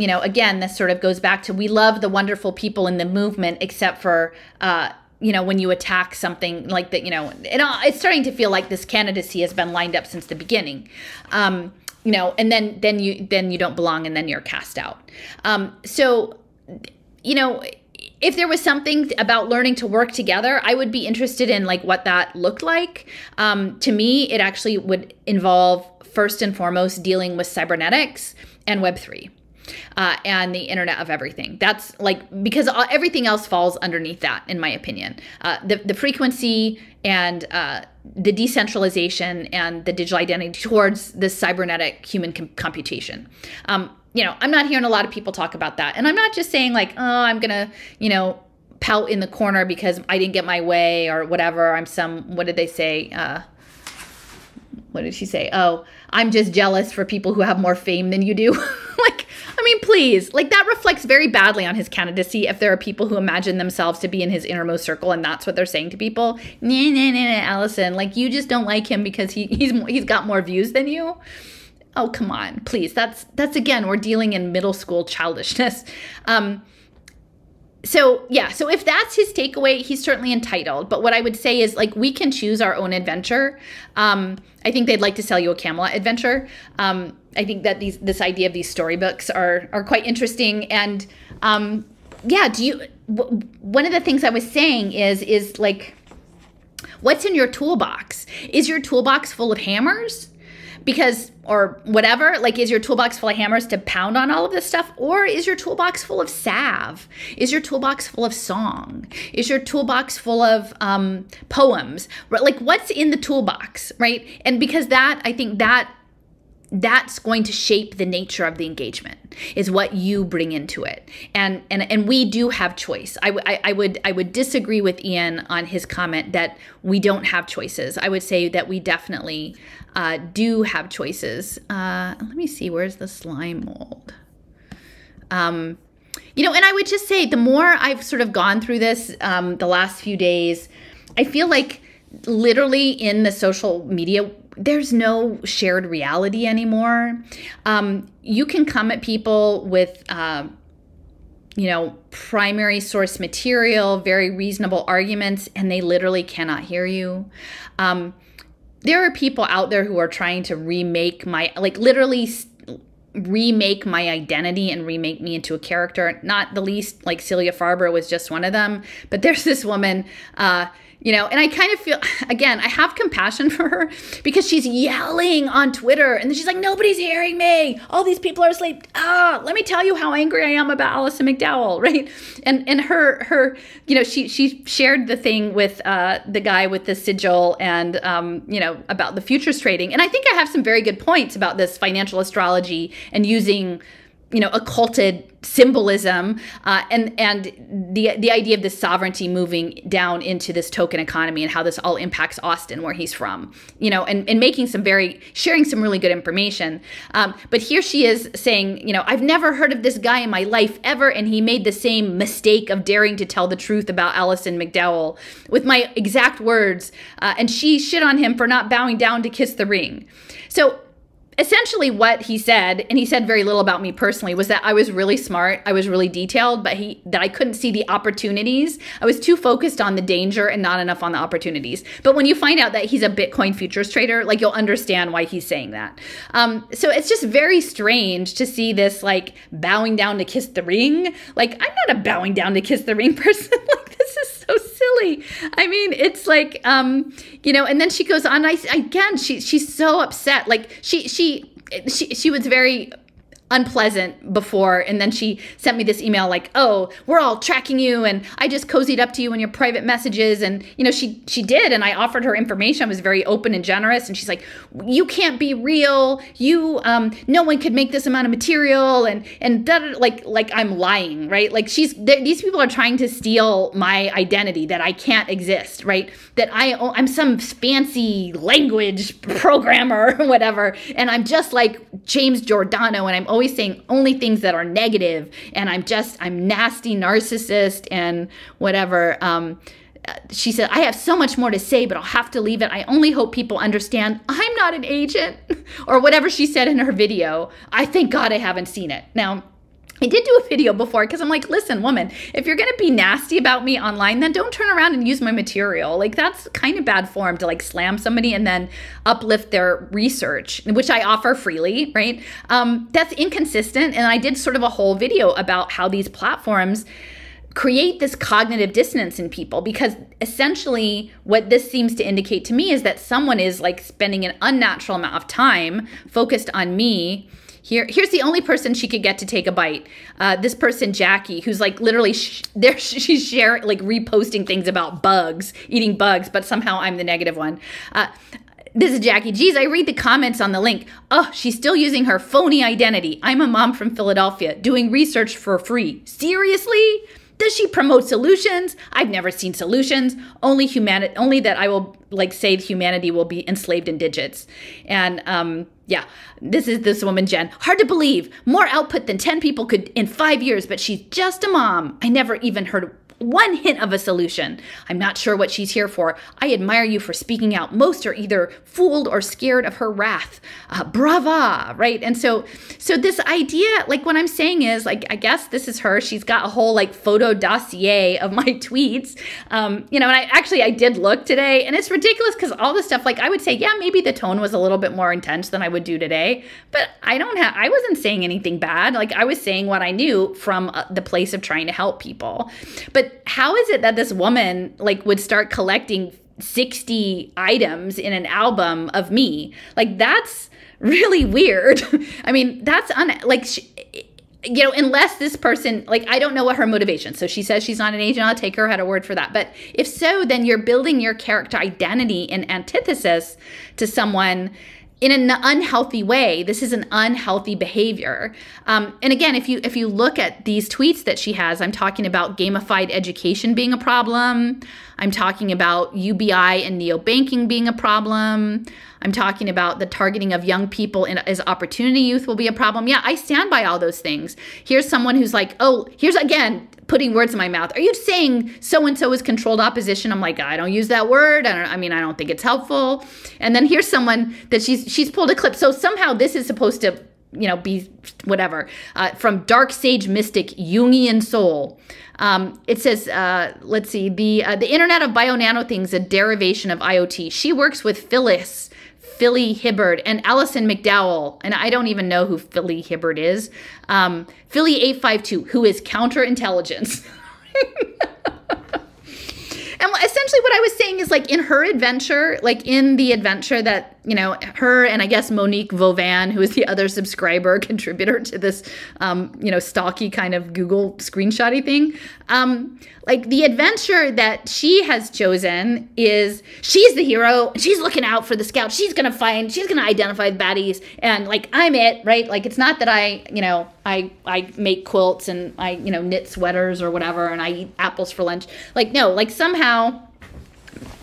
you know, again, this sort of goes back to we love the wonderful people in the movement, except for, uh, you know, when you attack something like that, you know, it, it's starting to feel like this candidacy has been lined up since the beginning. Um, you know, and then then you then you don't belong, and then you're cast out. Um, so, you know, if there was something about learning to work together, I would be interested in like what that looked like. Um, to me, it actually would involve first and foremost dealing with cybernetics and Web three uh, and the Internet of Everything. That's like because everything else falls underneath that, in my opinion. Uh, the the frequency and uh, the decentralization and the digital identity towards the cybernetic human com- computation. Um, you know, I'm not hearing a lot of people talk about that, and I'm not just saying like, oh, I'm gonna, you know, pout in the corner because I didn't get my way or whatever. I'm some. What did they say? Uh, what did she say? Oh, I'm just jealous for people who have more fame than you do. like, I mean, please, like that reflects very badly on his candidacy if there are people who imagine themselves to be in his innermost circle and that's what they're saying to people. Nah, nah, nah, nah, Alison, like you just don't like him because he, he's he's got more views than you. Oh, come on, please. That's that's again, we're dealing in middle school childishness. Um, so yeah so if that's his takeaway he's certainly entitled. But what i would say is like we can choose our own adventure. Um, i think they'd like to sell you a camelot adventure. Um, i think that these this idea of these storybooks are are quite interesting. And um, yeah do you w- one of the things i was saying is is like what's in your toolbox? Is your toolbox full of hammers because or whatever like is your toolbox full of hammers to pound on all of this stuff? Or is your toolbox full of salve? Is your toolbox full of song? Is your toolbox full of um, poems? Like what's in the toolbox right? And because that i think that that's going to shape the nature of the engagement is what you bring into it. And and and we do have choice. I, w- I, I would i would disagree with ian on his comment that we don't have choices. I would say that we definitely uh, do have choices. Uh, let me see where's the slime mold? Um, you know and i would just say the more i've sort of gone through this um, the last few days i feel like literally in the social media there's no shared reality anymore. Um, you can come at people with, uh, you know, primary source material, very reasonable arguments, and they literally cannot hear you. Um, there are people out there who are trying to remake my, like, literally remake my identity and remake me into a character. Not the least, like Celia Farber was just one of them. But there's this woman, uh, you know and i kind of feel again i have compassion for her because she's yelling on twitter and she's like nobody's hearing me. All these people are asleep. Ah let me tell you how angry i am about alison mcdowell right? And and her her you know she she shared the thing with uh, the guy with the sigil and um, you know about the futures trading. And i think i have some very good points about this financial astrology and using you know occulted symbolism uh, and and the the idea of the sovereignty moving down into this token economy and how this all impacts Austin where he's from you know and, and making some very sharing some really good information. Um, but here she is saying you know I've never heard of this guy in my life ever and he made the same mistake of daring to tell the truth about Alison McDowell with my exact words uh, and she shit on him for not bowing down to kiss the ring. So essentially what he said and he said very little about me personally was that i was really smart i was really detailed but he that i couldn't see the opportunities. I was too focused on the danger and not enough on the opportunities. But when you find out that he's a bitcoin futures trader like you'll understand why he's saying that. Um, so it's just very strange to see this like bowing down to kiss the ring. Like i'm not a bowing down to kiss the ring person. Like this is so silly. I mean it's like um you know and then she goes on. I again she she's so upset. Like she she she she was very unpleasant before and then she sent me this email like oh we're all tracking you and i just cozied up to you in your private messages and you know she she did and i offered her information. I was very open and generous and she's like you can't be real. You um no one could make this amount of material and and that like like i'm lying right? Like she's these people are trying to steal my identity that i can't exist right? That i i'm some fancy language programmer or whatever and i'm just like james giordano and i'm always always saying only things that are negative and i'm just i'm nasty narcissist and whatever um, she said, I have so much more to say, but I'll have to leave it. I only hope people understand I'm not an agent, or whatever she said in her video. I thank God I haven't seen it. Now, I did do a video before because I'm like, listen, woman, if you're gonna be nasty about me online, then don't turn around and use my material. Like that's kind of bad form to like slam somebody and then uplift their research, which I offer freely, right? Um, that's inconsistent. And I did sort of a whole video about how these platforms create this cognitive dissonance in people because essentially what this seems to indicate to me is that someone is like spending an unnatural amount of time focused on me here, here's the only person she could get to take a bite. Uh, this person, Jackie, who's like literally sh- there, she's sharing like reposting things about bugs, eating bugs, but somehow I'm the negative one. Uh, this is Jackie. Geez, I read the comments on the link. Oh, she's still using her phony identity. I'm a mom from Philadelphia doing research for free. Seriously? Does she promote solutions? I've never seen solutions. Only humanity. Only that I will like say humanity will be enslaved in digits. And um, yeah, this is this woman Jen. Hard to believe. More output than ten people could in five years, but she's just a mom. I never even heard one hint of a solution. I'm not sure what she's here for. I admire you for speaking out. Most are either fooled or scared of her wrath. Uh, brava, right? And so, so this idea, like what I'm saying is, like, I guess this is her. She's got a whole like photo dossier of my tweets. Um, you know, and I actually I did look today, and it's ridiculous because all the stuff, like, I would say, yeah, maybe the tone was a little bit more intense than I would do today, but I don't have. I wasn't saying anything bad. Like I was saying what I knew from uh, the place of trying to help people, but how is it that this woman like would start collecting 60 items in an album of me? Like that's really weird. I mean, that's un like she, you know, unless this person, like, I don't know what her motivation. So she says she's not an agent. I'll take her at a word for that. But if so, then you're building your character identity in antithesis to someone in an unhealthy way. This is an unhealthy behavior. Um, and again, if you if you look at these tweets that she has, I'm talking about gamified education being a problem. I'm talking about UBI and neo banking being a problem. I'm talking about the targeting of young people in, as opportunity youth will be a problem. Yeah, I stand by all those things. Here's someone who's like, oh, here's again putting words in my mouth. Are you saying so and so is controlled opposition? I'm like, I don't use that word. I, don't, I mean, I don't think it's helpful. And then here's someone that she's she's pulled a clip. So somehow this is supposed to you know be whatever uh, from dark sage mystic jungian soul um, it says uh, let's see the uh, the internet of bio nano things a derivation of iot she works with phyllis Philly Hibbard and Alison McDowell, and I don't even know who Philly Hibbard is. Um, Philly 852, who is counterintelligence. And essentially, what I was saying is like in her adventure, like in the adventure that, you know, her and I guess Monique Vauvan, who is the other subscriber contributor to this, um, you know, stocky kind of Google screenshotty thing, um, like the adventure that she has chosen is she's the hero. She's looking out for the scout. She's gonna find she's gonna identify the baddies. And like i'm it right? Like it's not that i you know i i make quilts and i you know knit sweaters or whatever and i eat apples for lunch. Like no like somehow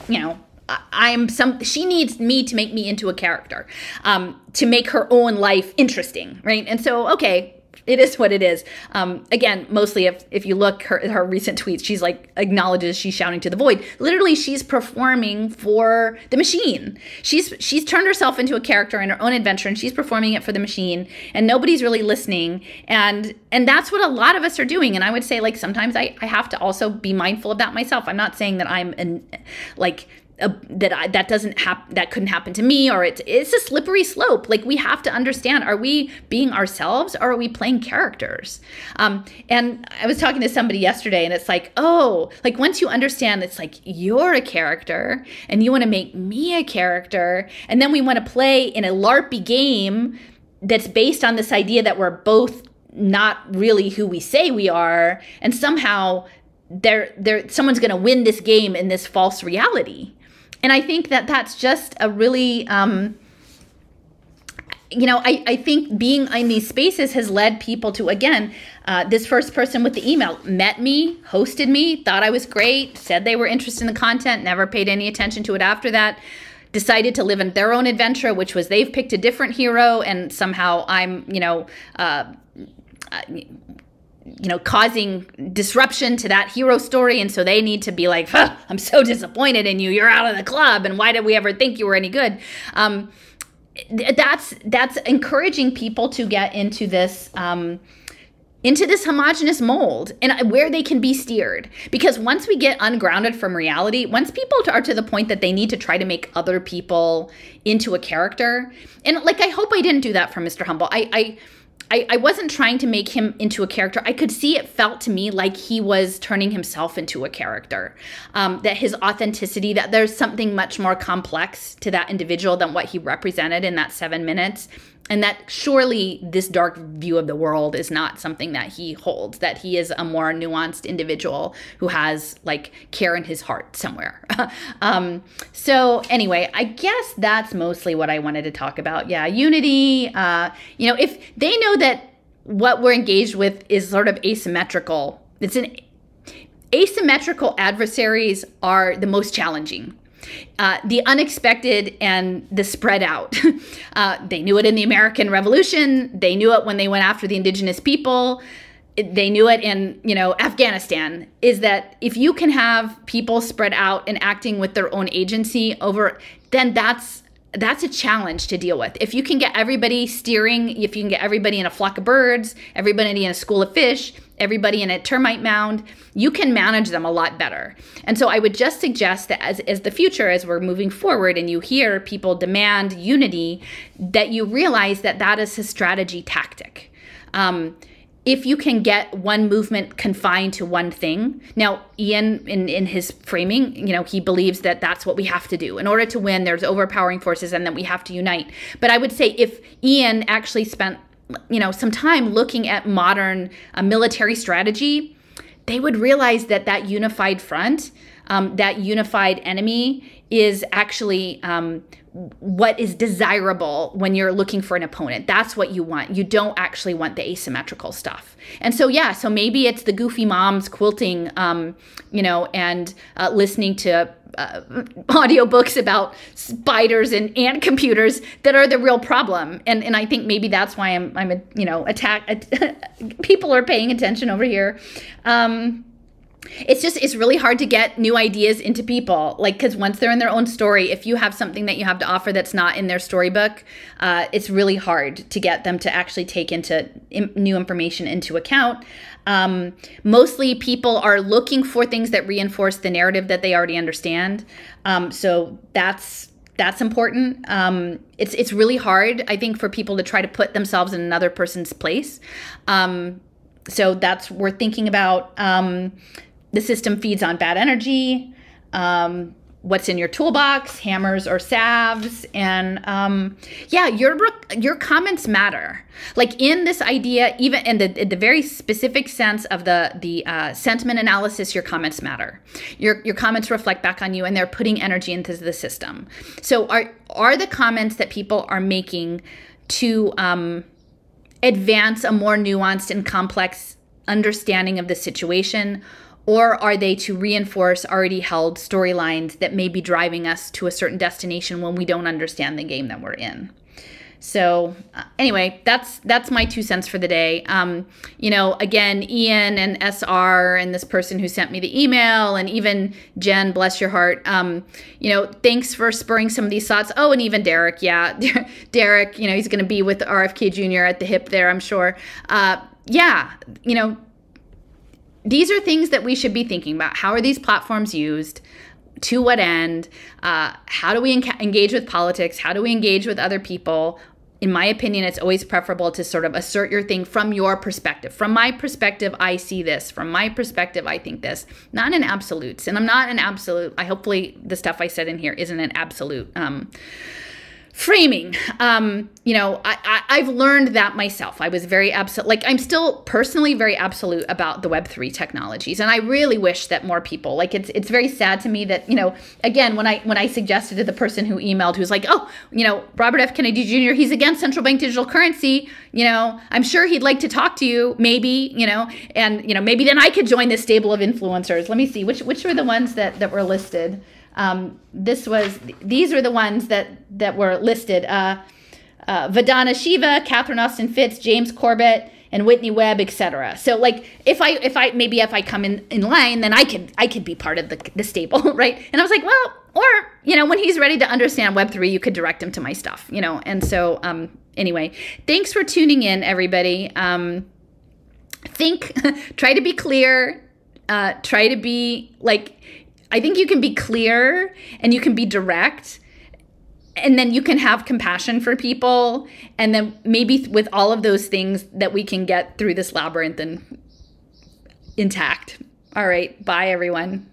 you know I'm some. She needs me to make me into a character, um, to make her own life interesting, right? And so, okay, it is what it is. Um, again, mostly if if you look her her recent tweets, she's like acknowledges she's shouting to the void. Literally, she's performing for the machine. She's she's turned herself into a character in her own adventure, and she's performing it for the machine, and nobody's really listening. And and that's what a lot of us are doing. And I would say like sometimes I I have to also be mindful of that myself. I'm not saying that I'm an like that I, that doesn't happen that couldn't happen to me or it's it's a slippery slope. Like we have to understand are we being ourselves or are we playing characters? Um, and i was talking to somebody yesterday and it's like oh like once you understand it's like you're a character and you want to make me a character and then we want to play in a larpy game that's based on this idea that we're both not really who we say we are and somehow there there someone's going to win this game in this false reality and I think that that's just a really, um, you know, I, I think being in these spaces has led people to, again, uh, this first person with the email. Met me, hosted me, thought I was great, said they were interested in the content, never paid any attention to it after that. Decided to live in their own adventure, which was they've picked a different hero, and somehow I'm, you know, uh, you know, causing disruption to that hero story. And so they need to be like, huh, I'm so disappointed in you. You're out of the club. And why did we ever think you were any good? Um, that's that's encouraging people to get into this um, into this homogenous mold and where they can be steered because once we get ungrounded from reality once people are to the point that they need to try to make other people into a character and like i hope i didn't do that for mr humble i i I, I wasn't trying to make him into a character. I could see it felt to me like he was turning himself into a character. Um, that his authenticity, that there's something much more complex to that individual than what he represented in that seven minutes and that surely this dark view of the world is not something that he holds that he is a more nuanced individual who has like care in his heart somewhere. Um, so anyway i guess that's mostly what i wanted to talk about. Yeah unity uh, you know if they know that what we're engaged with is sort of asymmetrical it's an asymmetrical adversaries are the most challenging uh, the unexpected and the spread out. uh, they knew it in the American Revolution. They knew it when they went after the indigenous people. they knew it in you know Afghanistan. Is that if you can have people spread out and acting with their own agency over, then that's that's a challenge to deal with. If you can get everybody steering, if you can get everybody in a flock of birds, everybody in a school of fish, everybody in a termite mound, you can manage them a lot better. And so I would just suggest that as, as the future, as we're moving forward and you hear people demand unity, that you realize that that is a strategy tactic. Um, if you can get one movement confined to one thing now ian in, in his framing you know he believes that that's what we have to do in order to win there's overpowering forces and that we have to unite but i would say if ian actually spent you know some time looking at modern uh, military strategy they would realize that that unified front um, that unified enemy is actually um, what is desirable when you're looking for an opponent. That's what you want. You don't actually want the asymmetrical stuff. And so, yeah, so maybe it's the goofy moms quilting, um, you know, and uh, listening to uh, audiobooks about spiders and ant computers that are the real problem. And and I think maybe that's why I'm I'm a, you know attack. people are paying attention over here. Um, it's just it's really hard to get new ideas into people like because once they're in their own story if you have something that you have to offer that's not in their storybook uh, it's really hard to get them to actually take into Im- new information into account um, mostly people are looking for things that reinforce the narrative that they already understand. Um, so that's that's important. Um, it's it's really hard i think for people to try to put themselves in another person's place. Um, so that's worth thinking about um, the system feeds on bad energy, um, what's in your toolbox, hammers or salves, and um, yeah, your your comments matter. Like in this idea, even in the in the very specific sense of the the uh, sentiment analysis, your comments matter. Your your comments reflect back on you, and they're putting energy into the system. So are are the comments that people are making to um, advance a more nuanced and complex understanding of the situation? Or are they to reinforce already held storylines that may be driving us to a certain destination when we don't understand the game that we're in? So uh, anyway, that's that's my two cents for the day. Um, you know, again, Ian and SR and this person who sent me the email, and even Jen, bless your heart. Um, you know, thanks for spurring some of these thoughts. Oh, and even Derek, yeah, Derek. You know, he's going to be with RFK Jr. at the hip there, I'm sure. Uh, yeah, you know, these are things that we should be thinking about. How are these platforms used? to what end? Uh, how do we enca- engage with politics? How do we engage with other people? In my opinion, it's always preferable to sort of assert your thing from your perspective. From my perspective, I see this. From my perspective, I think this. Not in absolutes. And I'm not an absolute. I hopefully the stuff I said in here isn't an absolute. Um, framing. Um, you know I, I have learned that myself. I was very absolute like i'm still personally very absolute about the web3 technologies and i really wish that more people like it's it's very sad to me that you know again when i when i suggested to the person who emailed who's like oh you know robert f. Kennedy jr he's against central bank digital currency you know i'm sure he'd like to talk to you maybe you know and you know maybe then i could join this stable of influencers. Let me see which which were the ones that that were listed um, this was these are the ones that that were listed. Uh, uh, Vandana Shiva, Catherine Austin Fitts, James Corbett, and Whitney Webb, etc. So like if I if I maybe if I come in in line, then I could I could be part of the the stable, right? And I was like, well, or you know, when he's ready to understand Web three, you could direct him to my stuff, you know. And so um, anyway, thanks for tuning in, everybody. Um, think, try to be clear. Uh, try to be like I think you can be clear and you can be direct and then you can have compassion for people and then maybe with all of those things that we can get through this labyrinth and intact. All right, bye everyone.